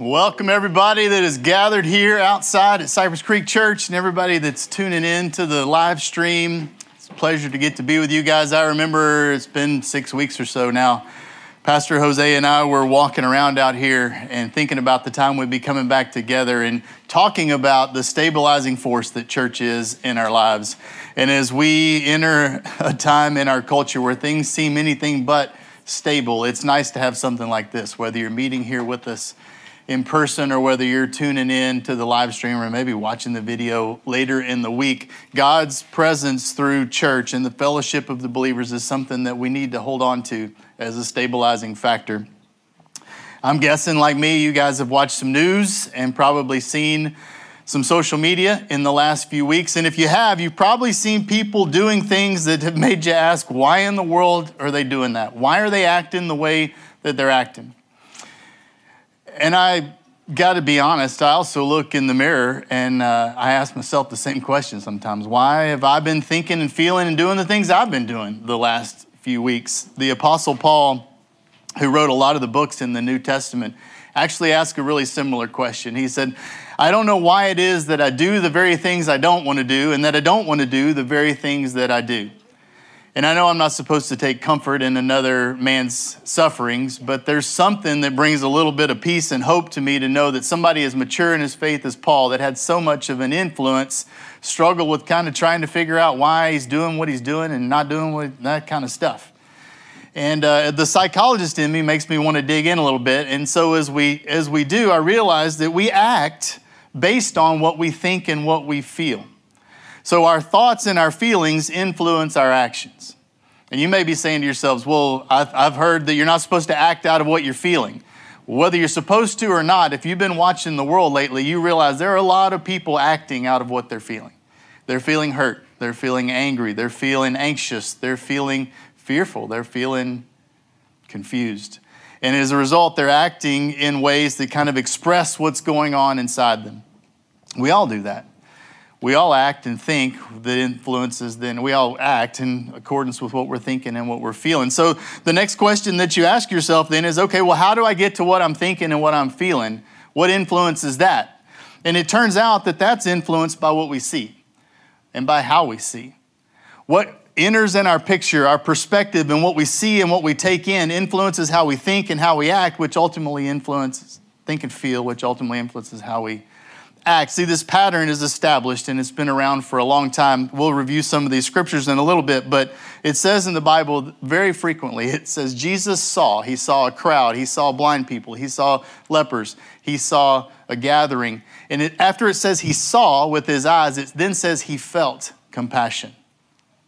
Welcome, everybody that is gathered here outside at Cypress Creek Church and everybody that's tuning in to the live stream. It's a pleasure to get to be with you guys. I remember it's been six weeks or so now. Pastor Jose and I were walking around out here and thinking about the time we'd be coming back together and talking about the stabilizing force that church is in our lives. And as we enter a time in our culture where things seem anything but stable, it's nice to have something like this, whether you're meeting here with us in person or whether you're tuning in to the live stream or maybe watching the video later in the week, God's presence through church and the fellowship of the believers is something that we need to hold on to as a stabilizing factor. I'm guessing, like me, you guys have watched some news and probably seen some social media in the last few weeks. And if you have, you've probably seen people doing things that have made you ask, why in the world are they doing that? Why are they acting the way that they're acting? And I got to be honest, I also look in the mirror and uh, I ask myself the same question sometimes. Why have I been thinking and feeling and doing the things I've been doing the last few weeks? The Apostle Paul, who wrote a lot of the books in the New Testament, actually asked a really similar question. He said, I don't know why it is that I do the very things I don't want to do and that I don't want to do the very things that I do. And I know I'm not supposed to take comfort in another man's sufferings, but there's something that brings a little bit of peace and hope to me to know that somebody as mature in his faith as Paul, that had so much of an influence, struggle with kind of trying to figure out why he's doing what he's doing and not doing what, that kind of stuff. And uh, the psychologist in me makes me want to dig in a little bit. And so as we as we do, I realize that we act based on what we think and what we feel. So our thoughts and our feelings influence our actions. And you may be saying to yourselves, well, I've heard that you're not supposed to act out of what you're feeling. Whether you're supposed to or not, if you've been watching the world lately, you realize there are a lot of people acting out of what they're feeling. They're feeling hurt, they're feeling angry, they're feeling anxious, they're feeling fearful, they're feeling confused. And as a result, they're acting in ways that kind of express what's going on inside them. We all do that we all act and think that influences then we all act in accordance with what we're thinking and what we're feeling. So the next question that you ask yourself then is okay well how do i get to what i'm thinking and what i'm feeling? What influences that? And it turns out that that's influenced by what we see and by how we see. What enters in our picture our perspective and what we see and what we take in influences how we think and how we act which ultimately influences think and feel which ultimately influences how we act. See, this pattern is established and it's been around for a long time. We'll review some of these scriptures in a little bit, but it says in the Bible very frequently it says, Jesus saw. He saw a crowd, he saw blind people, he saw lepers, he saw a gathering. And it, after it says he saw with his eyes, it then says he felt compassion.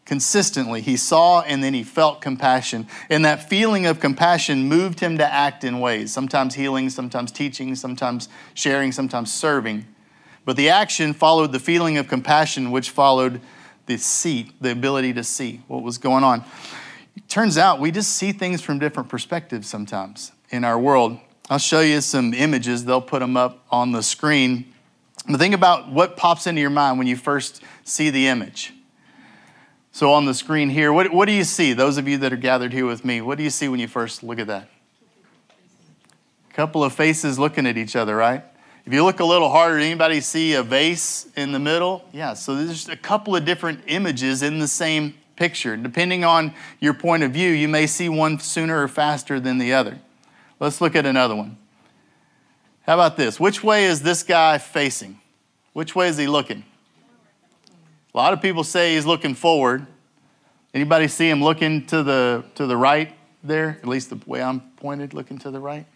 Consistently, he saw and then he felt compassion. And that feeling of compassion moved him to act in ways, sometimes healing, sometimes teaching, sometimes sharing, sometimes serving. But the action followed the feeling of compassion, which followed the see, the ability to see what was going on. It turns out we just see things from different perspectives sometimes in our world. I'll show you some images, they'll put them up on the screen. But think about what pops into your mind when you first see the image. So, on the screen here, what, what do you see? Those of you that are gathered here with me, what do you see when you first look at that? A couple of faces looking at each other, right? If you look a little harder, anybody see a vase in the middle? Yeah, so there's a couple of different images in the same picture. Depending on your point of view, you may see one sooner or faster than the other. Let's look at another one. How about this? Which way is this guy facing? Which way is he looking? A lot of people say he's looking forward. Anybody see him looking to the to the right there? At least the way I'm pointed, looking to the right.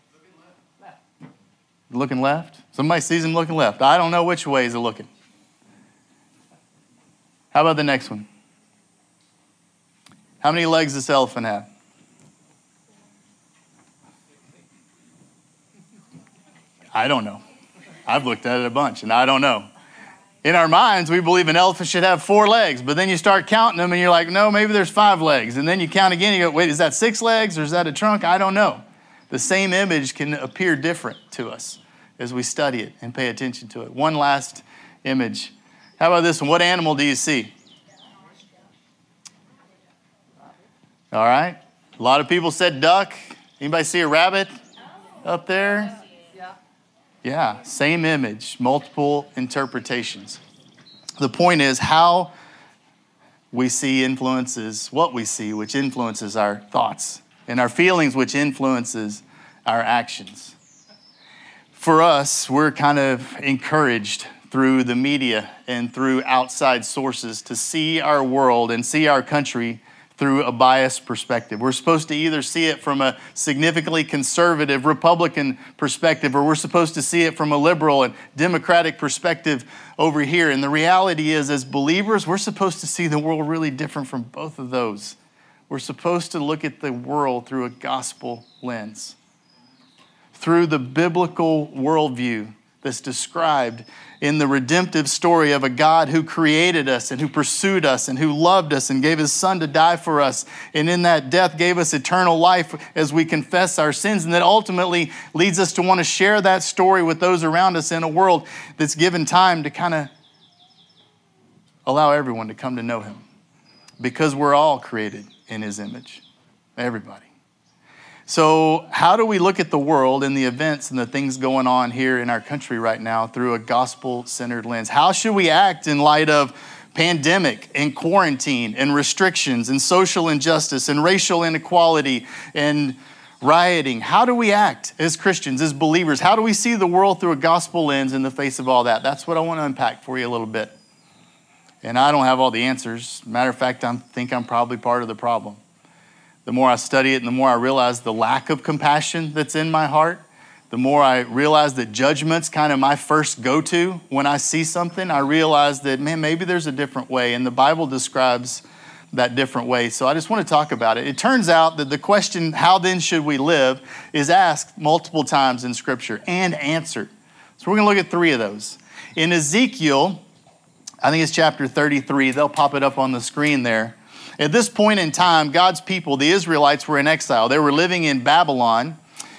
Looking left? Somebody sees him looking left. I don't know which way he's looking. How about the next one? How many legs does this elephant have? I don't know. I've looked at it a bunch and I don't know. In our minds, we believe an elephant should have four legs, but then you start counting them and you're like, no, maybe there's five legs. And then you count again you go, wait, is that six legs or is that a trunk? I don't know. The same image can appear different to us as we study it and pay attention to it. One last image. How about this one? What animal do you see? All right. A lot of people said duck. Anybody see a rabbit up there? Yeah, Yeah, same image, multiple interpretations. The point is how we see influences what we see, which influences our thoughts, and our feelings, which influences our actions. For us, we're kind of encouraged through the media and through outside sources to see our world and see our country through a biased perspective. We're supposed to either see it from a significantly conservative Republican perspective or we're supposed to see it from a liberal and democratic perspective over here. And the reality is, as believers, we're supposed to see the world really different from both of those. We're supposed to look at the world through a gospel lens, through the biblical worldview that's described in the redemptive story of a God who created us and who pursued us and who loved us and gave his son to die for us. And in that death gave us eternal life as we confess our sins. And that ultimately leads us to want to share that story with those around us in a world that's given time to kind of allow everyone to come to know him. Because we're all created in his image. Everybody. So, how do we look at the world and the events and the things going on here in our country right now through a gospel centered lens? How should we act in light of pandemic and quarantine and restrictions and social injustice and racial inequality and rioting? How do we act as Christians, as believers? How do we see the world through a gospel lens in the face of all that? That's what I want to unpack for you a little bit. And I don't have all the answers. Matter of fact, I think I'm probably part of the problem the more I study it and the more I realize the lack of compassion that's in my heart, the more I realize that judgment's kind of my first go to when I see something. I realize that, man, maybe there's a different way. And the Bible describes that different way. So I just want to talk about it. It turns out that the question, how then should we live, is asked multiple times in Scripture and answered. So we're going to look at three of those. In Ezekiel, I think it's chapter 33, they'll pop it up on the screen there. At this point in time, God's people, the Israelites, were in exile. They were living in Babylon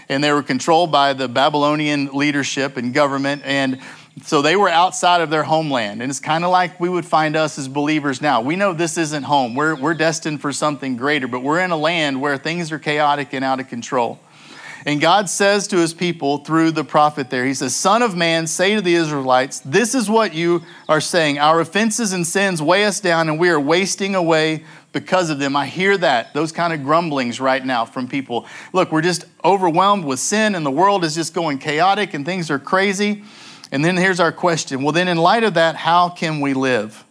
and they were controlled by the Babylonian leadership and government. And so they were outside of their homeland. And it's kind of like we would find us as believers now. We know this isn't home, we're, we're destined for something greater, but we're in a land where things are chaotic and out of control. And God says to his people through the prophet there, He says, Son of man, say to the Israelites, This is what you are saying. Our offenses and sins weigh us down, and we are wasting away because of them. I hear that, those kind of grumblings right now from people. Look, we're just overwhelmed with sin, and the world is just going chaotic, and things are crazy. And then here's our question Well, then, in light of that, how can we live?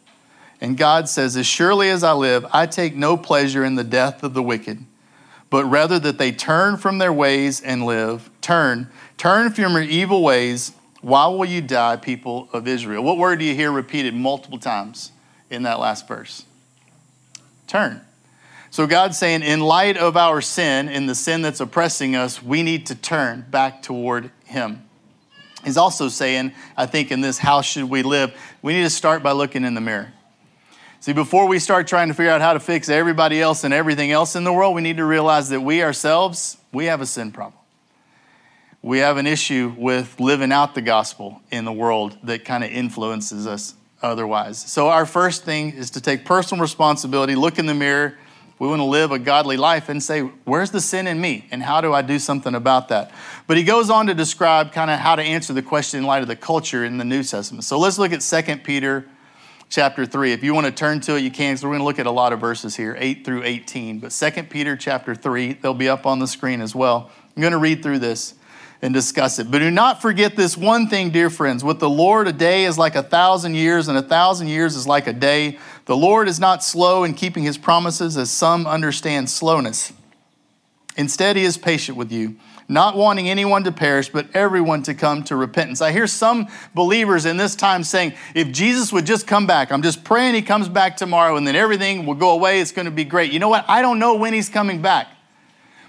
And God says, As surely as I live, I take no pleasure in the death of the wicked but rather that they turn from their ways and live. Turn, turn from your evil ways. Why will you die, people of Israel? What word do you hear repeated multiple times in that last verse? Turn. So God's saying, in light of our sin and the sin that's oppressing us, we need to turn back toward Him. He's also saying, I think, in this, how should we live? We need to start by looking in the mirror. See, before we start trying to figure out how to fix everybody else and everything else in the world, we need to realize that we ourselves, we have a sin problem. We have an issue with living out the gospel in the world that kind of influences us otherwise. So, our first thing is to take personal responsibility, look in the mirror. We want to live a godly life and say, where's the sin in me? And how do I do something about that? But he goes on to describe kind of how to answer the question in light of the culture in the New Testament. So, let's look at 2 Peter chapter 3. If you want to turn to it, you can, because we're going to look at a lot of verses here, 8 through 18. But 2 Peter chapter 3, they'll be up on the screen as well. I'm going to read through this and discuss it. But do not forget this one thing, dear friends. With the Lord, a day is like a thousand years, and a thousand years is like a day. The Lord is not slow in keeping his promises, as some understand slowness. Instead, he is patient with you not wanting anyone to perish, but everyone to come to repentance. I hear some believers in this time saying, if Jesus would just come back, I'm just praying he comes back tomorrow and then everything will go away. It's going to be great. You know what? I don't know when he's coming back.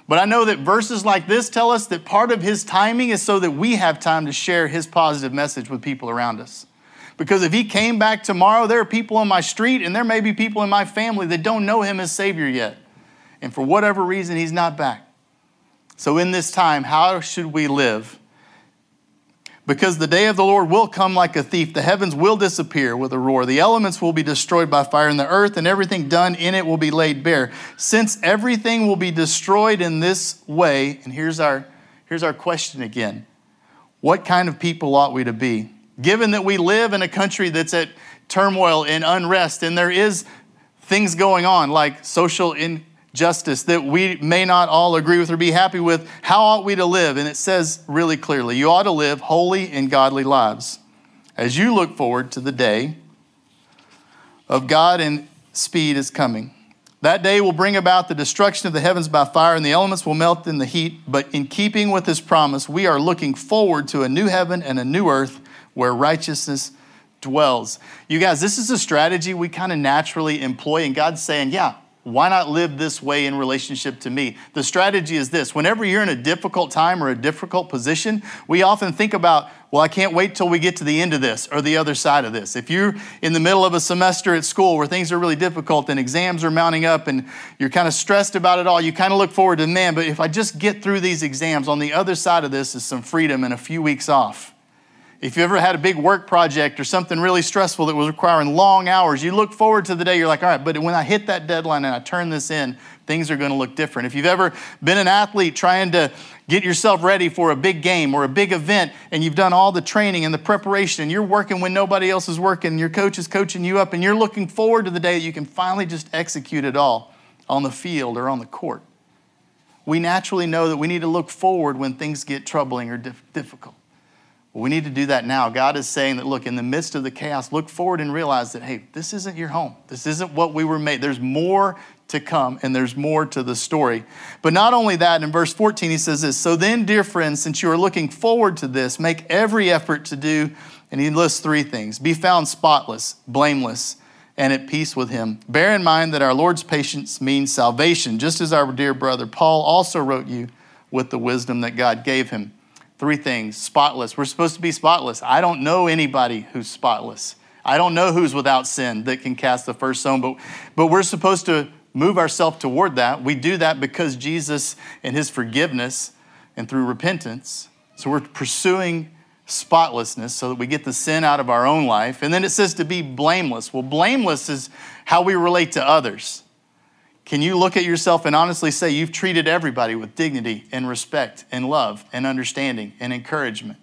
But I know that verses like this tell us that part of his timing is so that we have time to share his positive message with people around us. Because if he came back tomorrow, there are people on my street and there may be people in my family that don't know him as Savior yet. And for whatever reason, he's not back. So, in this time, how should we live? Because the day of the Lord will come like a thief. The heavens will disappear with a roar. The elements will be destroyed by fire, and the earth and everything done in it will be laid bare. Since everything will be destroyed in this way, and here's our, here's our question again What kind of people ought we to be? Given that we live in a country that's at turmoil and unrest, and there is things going on like social injustice that we may not all agree with or be happy with, how ought we to live? And it says really clearly you ought to live holy and godly lives as you look forward to the day of God and speed is coming. That day will bring about the destruction of the heavens by fire, and the elements will melt in the heat. But in keeping with this promise, we are looking forward to a new heaven and a new earth where righteousness dwells. You guys, this is a strategy we kind of naturally employ, and God's saying, Yeah, why not live this way in relationship to me? The strategy is this whenever you're in a difficult time or a difficult position, we often think about, well, I can't wait till we get to the end of this or the other side of this. If you're in the middle of a semester at school where things are really difficult and exams are mounting up and you're kind of stressed about it all, you kind of look forward to, man, but if I just get through these exams, on the other side of this is some freedom and a few weeks off. If you ever had a big work project or something really stressful that was requiring long hours, you look forward to the day you're like, all right, but when I hit that deadline and I turn this in, things are going to look different. If you've ever been an athlete trying to get yourself ready for a big game or a big event and you've done all the training and the preparation and you're working when nobody else is working, your coach is coaching you up and you're looking forward to the day that you can finally just execute it all on the field or on the court. We naturally know that we need to look forward when things get troubling or difficult. We need to do that now. God is saying that, look, in the midst of the chaos, look forward and realize that, hey, this isn't your home. This isn't what we were made. There's more to come and there's more to the story. But not only that, in verse 14, he says this So then, dear friends, since you are looking forward to this, make every effort to do, and he lists three things be found spotless, blameless, and at peace with him. Bear in mind that our Lord's patience means salvation, just as our dear brother Paul also wrote you with the wisdom that God gave him. Three things spotless. We're supposed to be spotless. I don't know anybody who's spotless. I don't know who's without sin that can cast the first stone, but, but we're supposed to move ourselves toward that. We do that because Jesus and his forgiveness and through repentance. So we're pursuing spotlessness so that we get the sin out of our own life. And then it says to be blameless. Well, blameless is how we relate to others. Can you look at yourself and honestly say you've treated everybody with dignity and respect and love and understanding and encouragement?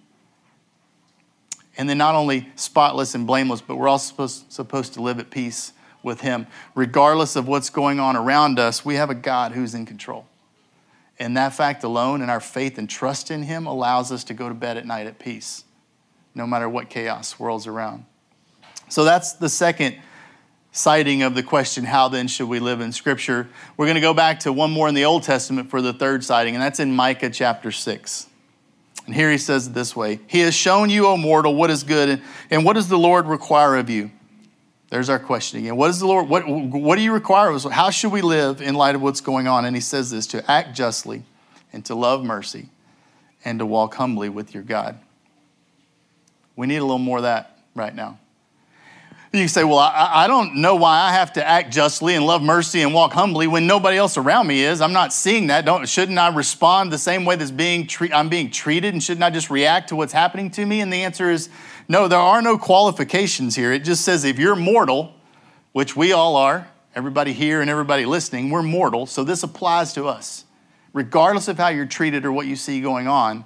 And then not only spotless and blameless, but we're also supposed, supposed to live at peace with Him. Regardless of what's going on around us, we have a God who's in control. And that fact alone and our faith and trust in Him allows us to go to bed at night at peace, no matter what chaos swirls around. So that's the second citing of the question, how then should we live in Scripture? We're going to go back to one more in the Old Testament for the third citing, and that's in Micah chapter 6. And here he says it this way He has shown you, O mortal, what is good, and what does the Lord require of you? There's our question again. What does the Lord? What, what do you require of us? How should we live in light of what's going on? And he says this to act justly and to love mercy and to walk humbly with your God. We need a little more of that right now. You say, Well, I, I, don't know why I have to act justly and love mercy and walk humbly when nobody else around me is. I'm not seeing that. Don't, shouldn't I respond the same way that's being tre- I'm being treated? And shouldn't I just react to what's happening to me? And the answer is no, there are no qualifications here. It just says if you're mortal, which we all are, everybody here and everybody listening, we're mortal. So this applies to us. Regardless of how you're treated or what you see going on,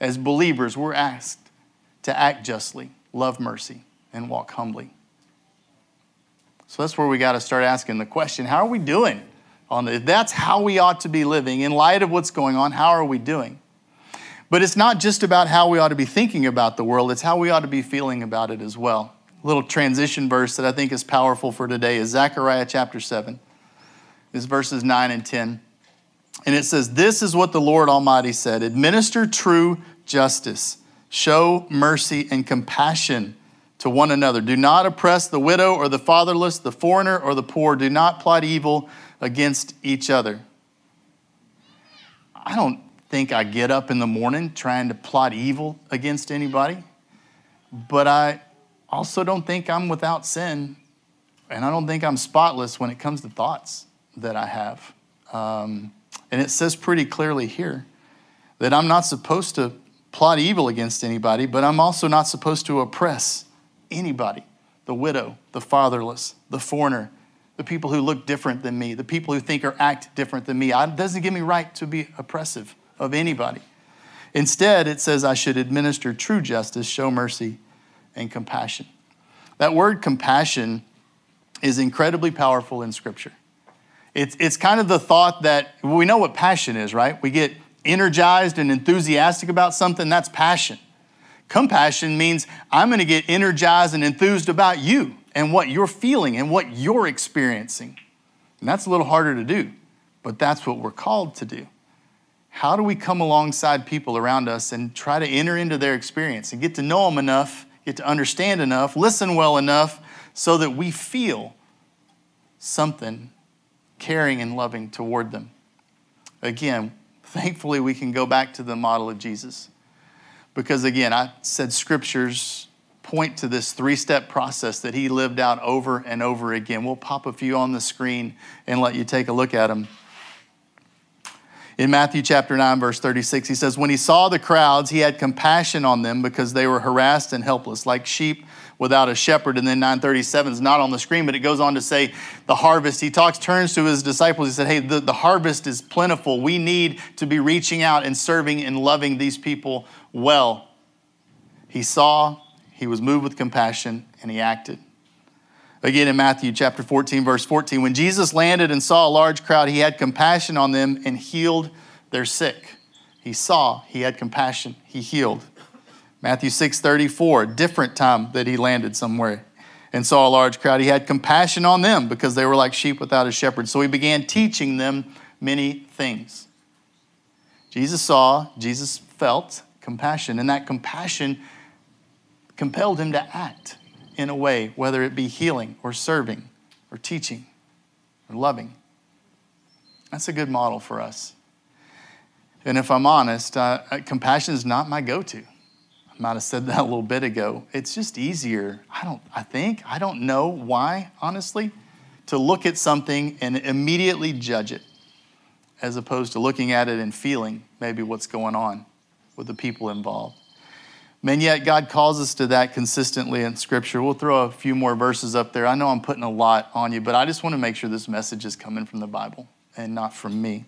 as believers, we're asked to act justly, love mercy, and walk humbly. So that's where we got to start asking the question how are we doing on this? That's how we ought to be living. In light of what's going on, how are we doing? But it's not just about how we ought to be thinking about the world, it's how we ought to be feeling about it as well. A little transition verse that I think is powerful for today is Zechariah chapter 7. Is verses 9 and 10. And it says, This is what the Lord Almighty said Administer true justice, show mercy and compassion to one another. Do not oppress the widow or the fatherless, the foreigner or the poor. Do not plot evil against each other. I don't think I get up in the morning trying to plot evil against anybody, but I also don't think I'm without sin, and I don't think I'm spotless when it comes to thoughts that I have. Um, and it says pretty clearly here that I'm not supposed to plot evil against anybody, but I'm also not supposed to oppress anybody the widow, the fatherless, the foreigner, the people who look different than me, the people who think or act different than me. It doesn't give me right to be oppressive of anybody. Instead, it says I should administer true justice, show mercy, and compassion. That word compassion is incredibly powerful in Scripture. It's, it's kind of the thought that we know what passion is, right? We get energized and enthusiastic about something, that's passion. Compassion means I'm going to get energized and enthused about you and what you're feeling and what you're experiencing. And that's a little harder to do, but that's what we're called to do. How do we come alongside people around us and try to enter into their experience and get to know them enough, get to understand enough, listen well enough so that we feel something caring and loving toward them? Again, thankfully, we can go back to the model of Jesus. Because again, I said scriptures point to this three step process that he lived out over and over again. We'll pop a few on the screen and let you take a look at them. In Matthew chapter 9, verse 36, he says, When he saw the crowds, he had compassion on them because they were harassed and helpless, like sheep without a shepherd. And then 937 is not on the screen, but it goes on to say the harvest. He talks, turns to his disciples. He said, Hey, the, the harvest is plentiful. We need to be reaching out and serving and loving these people well. He saw, he was moved with compassion, and he acted. Again, in Matthew chapter 14, verse 14, when Jesus landed and saw a large crowd, he had compassion on them and healed their sick. He saw, he had compassion, he healed. Matthew 6 34, different time that he landed somewhere and saw a large crowd. He had compassion on them because they were like sheep without a shepherd. So he began teaching them many things. Jesus saw, Jesus felt compassion, and that compassion compelled him to act in a way, whether it be healing or serving or teaching or loving. That's a good model for us. And if I'm honest, uh, compassion is not my go to. Might have said that a little bit ago. It's just easier. I don't, I think, I don't know why, honestly, to look at something and immediately judge it as opposed to looking at it and feeling maybe what's going on with the people involved. And yet, God calls us to that consistently in Scripture. We'll throw a few more verses up there. I know I'm putting a lot on you, but I just want to make sure this message is coming from the Bible and not from me.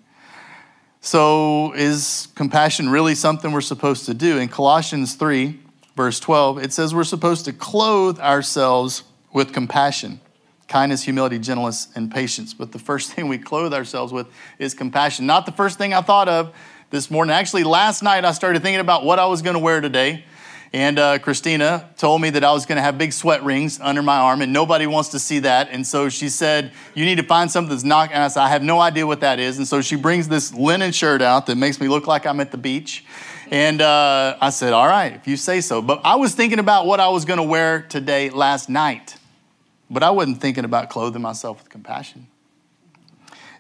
So, is compassion really something we're supposed to do? In Colossians 3, verse 12, it says we're supposed to clothe ourselves with compassion, kindness, humility, gentleness, and patience. But the first thing we clothe ourselves with is compassion. Not the first thing I thought of this morning. Actually, last night I started thinking about what I was going to wear today. And uh, Christina told me that I was going to have big sweat rings under my arm, and nobody wants to see that. And so she said, You need to find something that's not. And I said, I have no idea what that is. And so she brings this linen shirt out that makes me look like I'm at the beach. And uh, I said, All right, if you say so. But I was thinking about what I was going to wear today last night, but I wasn't thinking about clothing myself with compassion.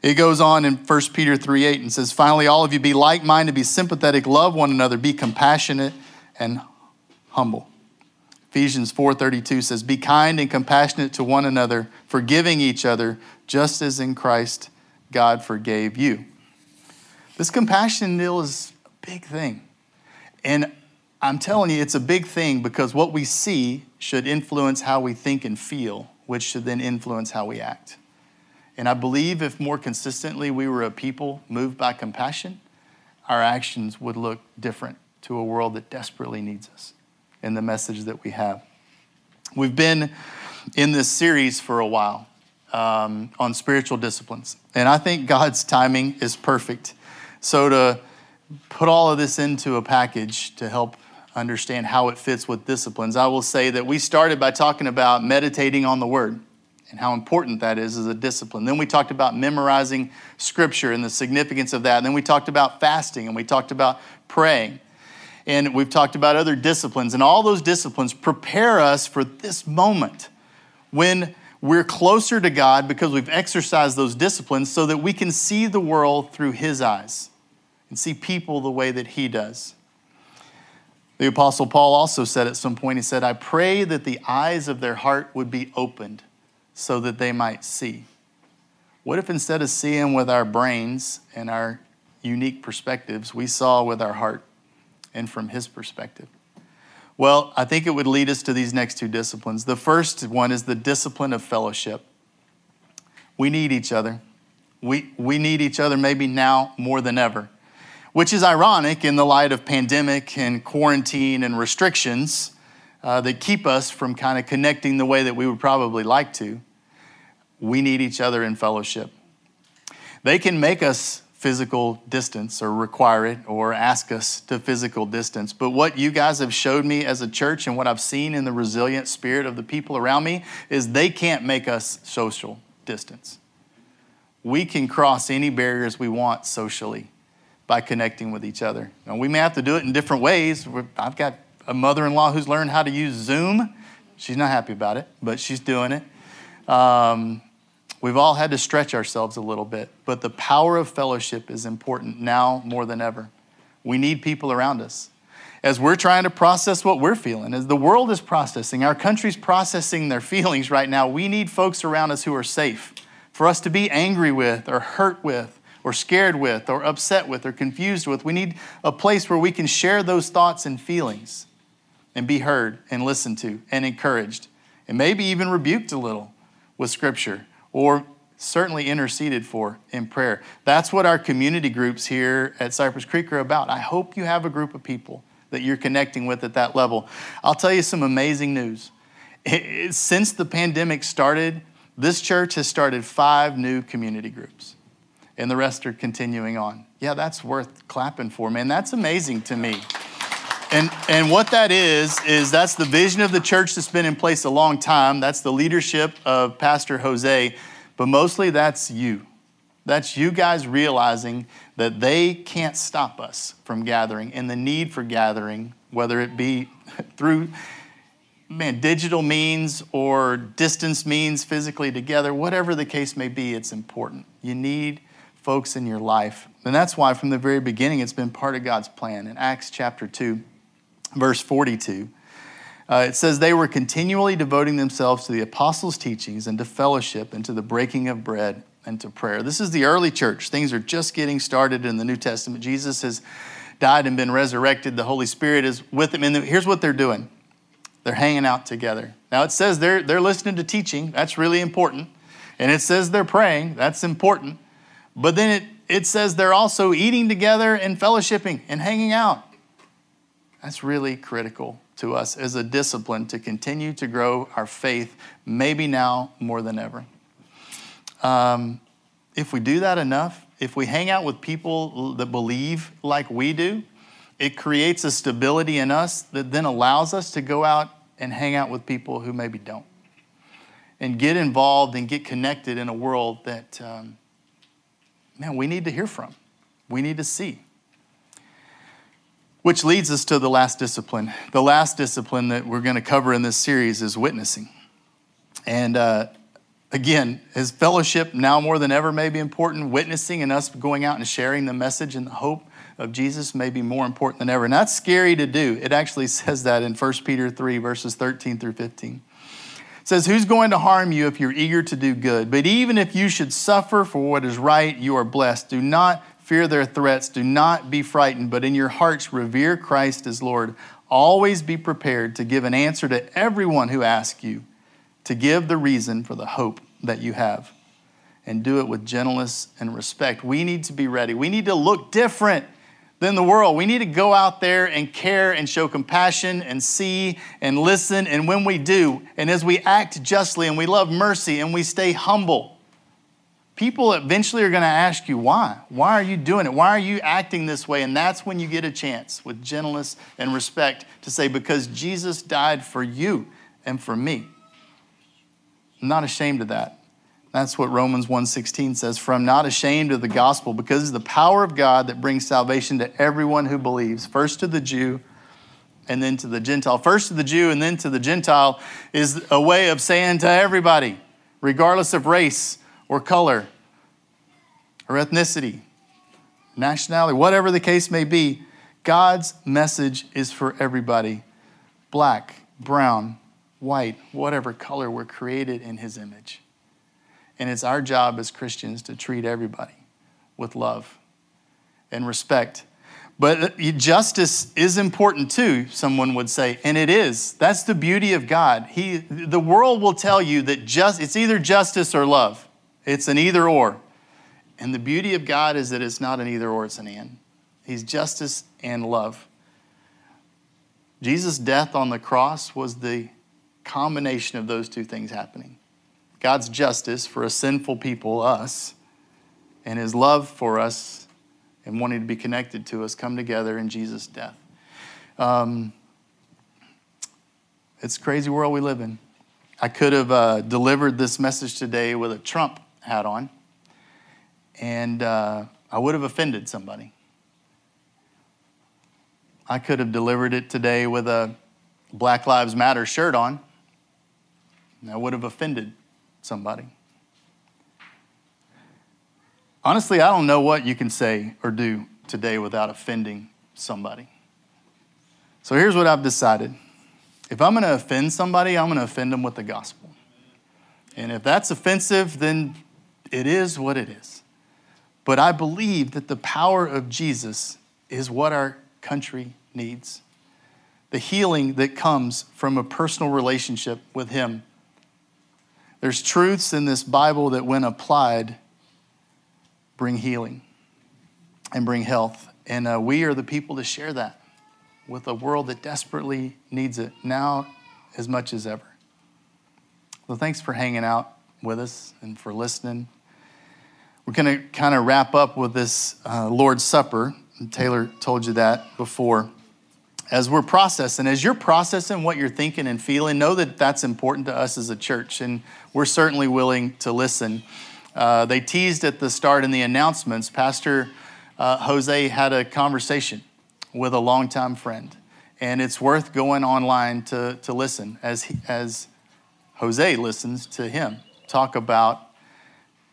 It goes on in 1 Peter 3 8 and says, Finally, all of you be like minded, be sympathetic, love one another, be compassionate and humble. Ephesians 4:32 says, "Be kind and compassionate to one another, forgiving each other, just as in Christ God forgave you." This compassion deal is a big thing. And I'm telling you, it's a big thing because what we see should influence how we think and feel, which should then influence how we act. And I believe if more consistently we were a people moved by compassion, our actions would look different to a world that desperately needs us in the message that we have. We've been in this series for a while um, on spiritual disciplines, and I think God's timing is perfect. So, to put all of this into a package to help understand how it fits with disciplines, I will say that we started by talking about meditating on the Word and how important that is as a discipline. Then we talked about memorizing Scripture and the significance of that. And then we talked about fasting and we talked about praying and we've talked about other disciplines, and all those disciplines prepare us for this moment when we're closer to God because we've exercised those disciplines so that we can see the world through His eyes and see people the way that He does. The Apostle Paul also said at some point, he said, I pray that the eyes of their heart would be opened so that they might see. What if instead of seeing with our brains and our unique perspectives, we saw with our heart? And from his perspective? Well, I think it would lead us to these next two disciplines. The first one is the discipline of fellowship. We need each other. We, we need each other maybe now more than ever. which is ironic in the light of pandemic and quarantine and restrictions uh, that keep us from kind of connecting the way that we would probably like to. We need each other in fellowship. They can make us physical distance or require it or ask us to physical distance. But what you guys have showed me as a church and what I've seen in the resilient spirit of the people around me is they can't make us social distance. We can cross any barriers we want socially by connecting with each other. Now, we may have to do it in different ways. I've got a mother in law who's learned how to use Zoom. She's not happy about it, but she's doing it. Um, We've all had to stretch ourselves a little bit, but the power of fellowship is important now more than ever. We need people around us. As we're trying to process what we're feeling, as the world is processing, our country's processing their feelings right now, we need folks around us who are safe for us to be angry with, or hurt with, or scared with, or upset with, or confused with. We need a place where we can share those thoughts and feelings and be heard and listened to and encouraged and maybe even rebuked a little with Scripture or certainly interceded for in prayer. That's what our community groups here at Cypress Creek are about. I hope you have a group of people that you're connecting with at that level. I'll tell you some amazing news. Since the pandemic started, this church has started five new community groups, and the rest are continuing on. Yeah, that's worth clapping for, man. That's amazing to me. And, and what that is, is that's the vision of the church that's been in place a long time. That's the leadership of Pastor Jose, but mostly that's you. That's you guys realizing that they can't stop us from gathering and the need for gathering, whether it be through man, digital means or distance means physically together, whatever the case may be, it's important. You need folks in your life. And that's why from the very beginning it's been part of God's plan. In Acts chapter 2, verse 42. Uh, it says, They were continually devoting themselves to the apostles' teachings and to fellowship and to the breaking of bread and to prayer. This is the early church. Things are just getting started in the New Testament. Jesus has died and been resurrected. The Holy Spirit is with them. And here's what they're doing they're hanging out together. Now, it says they're, they're listening to teaching. That's really important. And it says they're praying. That's important. But then it, it says they're also eating together and fellowshipping and hanging out. That's really critical to us as a discipline to continue to grow our faith, maybe now more than ever. Um, if we do that enough, if we hang out with people that believe like we do, it creates a stability in us that then allows us to go out and hang out with people who maybe don't. And get involved and get connected in a world that, um, man, we need to hear from, we need to see. Which leads us to the last discipline. The last discipline that we're going to cover in this series is witnessing. And uh, again, his fellowship now more than ever may be important. Witnessing and us going out and sharing the message and the hope of Jesus may be more important than ever. And that's scary to do. It actually says that in 1 Peter 3, verses 13 through 15. It says, Who's going to harm you if you're eager to do good? But even if you should suffer for what is right, you are blessed. Do not fear their threats. Do not be frightened, but in your hearts revere Christ as Lord. Always be prepared to give an answer to everyone who asks you, to give the reason for the hope that you have, and do it with gentleness and respect. We need to be ready. We need to look different than the world. We need to go out there and care and show compassion and see and listen. And when we do, and as we act justly and we love mercy and we stay humble, people eventually are going to ask you why. Why are you doing it? Why are you acting this way? And that's when you get a chance with gentleness and respect to say, because Jesus died for you and for me. I'm not ashamed of that. That's what Romans 1:16 says, "For I'm not ashamed of the gospel because it's the power of God that brings salvation to everyone who believes, first to the Jew and then to the Gentile. First to the Jew and then to the Gentile is a way of saying to everybody, regardless of race, or color or ethnicity, nationality, whatever the case may be, God's message is for everybody black, brown, white, whatever color we're created in His image. And it's our job as Christians to treat everybody with love and respect. But justice is important too, someone would say, and it is. That's the beauty of God. He, the world will tell you that just, it's either justice or love. It's an either or. And the beauty of God is that it's not an either or, it's an and. He's justice and love. Jesus' death on the cross was the combination of those two things happening God's justice for a sinful people, us, and his love for us and wanting to be connected to us come together in Jesus' death. Um, it's a crazy world we live in. I could have uh, delivered this message today with a Trump hat on, and uh, I would have offended somebody. I could have delivered it today with a Black Lives Matter shirt on, and I would have offended somebody. Honestly, I don't know what you can say or do today without offending somebody. So here's what I've decided if I'm going to offend somebody, I'm going to offend them with the gospel. And if that's offensive, then it is what it is. But I believe that the power of Jesus is what our country needs. The healing that comes from a personal relationship with Him. There's truths in this Bible that, when applied, bring healing and bring health. And uh, we are the people to share that with a world that desperately needs it now as much as ever. Well, thanks for hanging out with us and for listening. We're going to kind of wrap up with this uh, Lord's Supper. And Taylor told you that before. As we're processing, as you're processing what you're thinking and feeling, know that that's important to us as a church, and we're certainly willing to listen. Uh, they teased at the start in the announcements. Pastor uh, Jose had a conversation with a longtime friend. And it's worth going online to, to listen as, he, as Jose listens to him talk about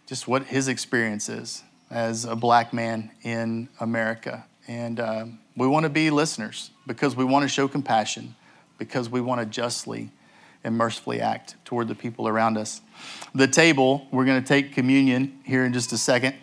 just what his experience is as a black man in America. And uh, we want to be listeners because we want to show compassion, because we want to justly and mercifully act toward the people around us. The table, we're going to take communion here in just a second.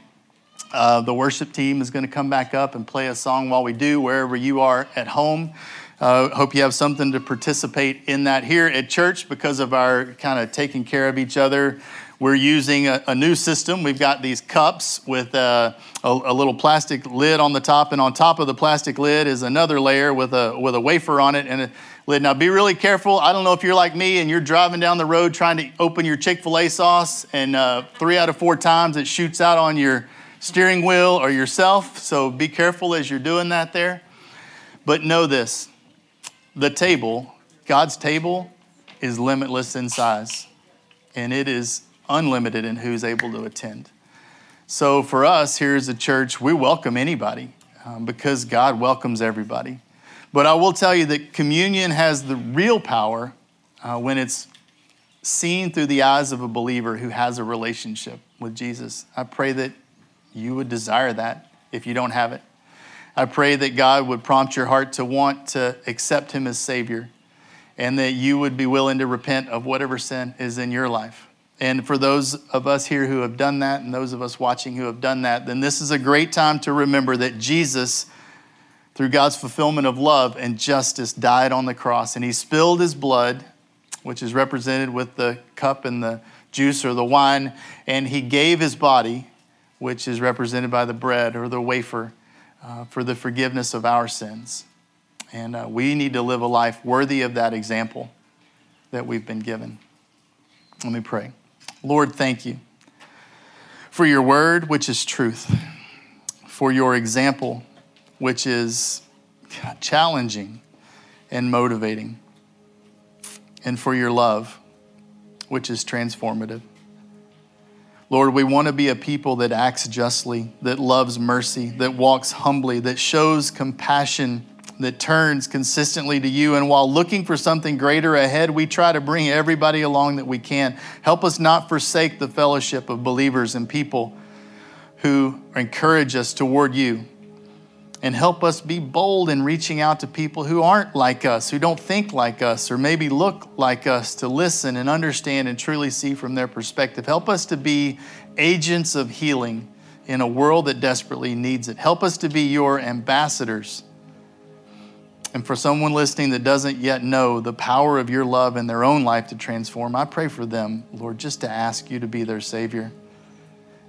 Uh, the worship team is going to come back up and play a song while we do, wherever you are at home. Uh, hope you have something to participate in that here at church because of our kind of taking care of each other. We're using a, a new system. We've got these cups with uh, a, a, little plastic lid on the top, and on top of the plastic lid is another layer with a with a wafer on it and a lid. Now, be really careful. I don't know if you're like me and you're driving down the road trying to open your Chick Fil A sauce, and uh, three out of four times it shoots out on your steering wheel or yourself, so be careful as you're doing that there. But know this the table, God's table, is limitless in size, and it is unlimited in who's able to attend. So for us here as a church, we welcome anybody um, because God welcomes everybody. But I will tell you that communion has the real power uh, when it's seen through the eyes of a believer who has a relationship with Jesus. I pray that you would desire that if you don't have it. I pray that God would prompt your heart to want to accept Him as Savior and that you would be willing to repent of whatever sin is in your life. And for those of us here who have done that and those of us watching who have done that, then this is a great time to remember that Jesus, through God's fulfillment of love and justice, died on the cross and He spilled His blood, which is represented with the cup and the juice or the wine, and He gave His body which is represented by the bread or the wafer uh, for the forgiveness of our sins. And uh, we need to live a life worthy of that example that we've been given. Let me pray. Lord, thank you for your word, which is truth, for your example, which is challenging and motivating, and for your love, which is transformative. Lord, we want to be a people that acts justly, that loves mercy, that walks humbly, that shows compassion, that turns consistently to you. And while looking for something greater ahead, we try to bring everybody along that we can. Help us not forsake the fellowship of believers and people who encourage us toward you and help us be bold in reaching out to people who aren't like us, who don't think like us, or maybe look like us to listen and understand and truly see from their perspective. Help us to be agents of healing in a world that desperately needs it. Help us to be your ambassadors. And for someone listening that doesn't yet know the power of your love in their own life to transform, I pray for them, Lord, just to ask you to be their Savior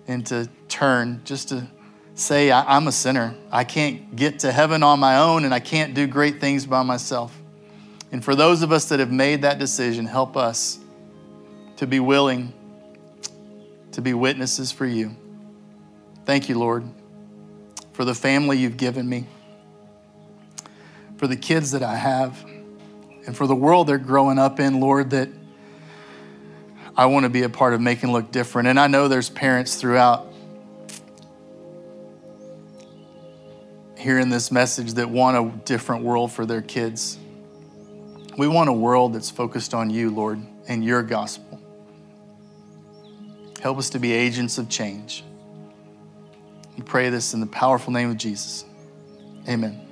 and to turn, just to say, I'm a sinner. I can't get to heaven on my own and I can't do great things by myself. And for those of us that have made that decision, help us to be willing to be witnesses for you. Thank you, Lord, for the family you've given me, for the kids that I have, and for the world they're growing up in, Lord, that I want to be a part of making look different. And I know there's parents throughout hearing this message that want a different world for their kids. We want a world that's focused on you, Lord, and your gospel. Help us to be agents of change. We pray this in the powerful name of Jesus. Amen.